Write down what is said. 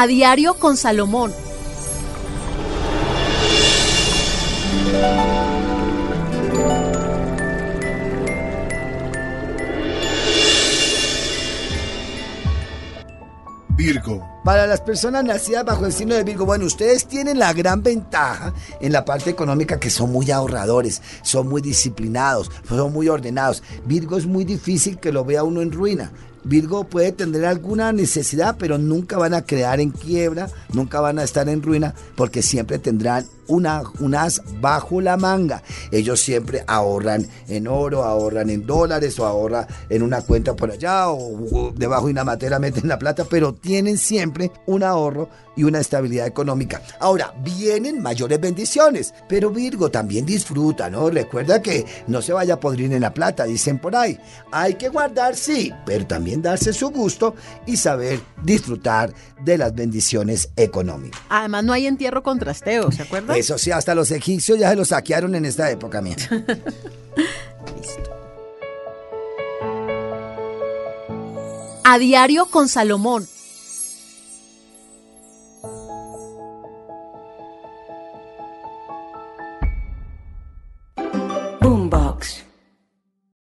A diario con Salomón. Virgo. Para las personas nacidas bajo el signo de Virgo, bueno, ustedes tienen la gran ventaja en la parte económica que son muy ahorradores, son muy disciplinados, son muy ordenados. Virgo es muy difícil que lo vea uno en ruina. Virgo puede tener alguna necesidad, pero nunca van a quedar en quiebra, nunca van a estar en ruina, porque siempre tendrán una, unas bajo la manga. Ellos siempre ahorran en oro, ahorran en dólares o ahorran en una cuenta por allá o, debajo de una materia meten la plata, pero tienen siempre un ahorro y una estabilidad económica. Ahora, vienen mayores bendiciones, pero Virgo también disfruta, ¿no? Recuerda que no se vaya a podrir en la plata, dicen por ahí. Hay que guardar, sí, pero también darse su gusto y saber disfrutar de las bendiciones económicas. Además, no hay entierro con trasteo, ¿se acuerdan? Eso sí, hasta los egipcios ya se lo saquearon en esta época, mía. Listo. A diario con Salomón.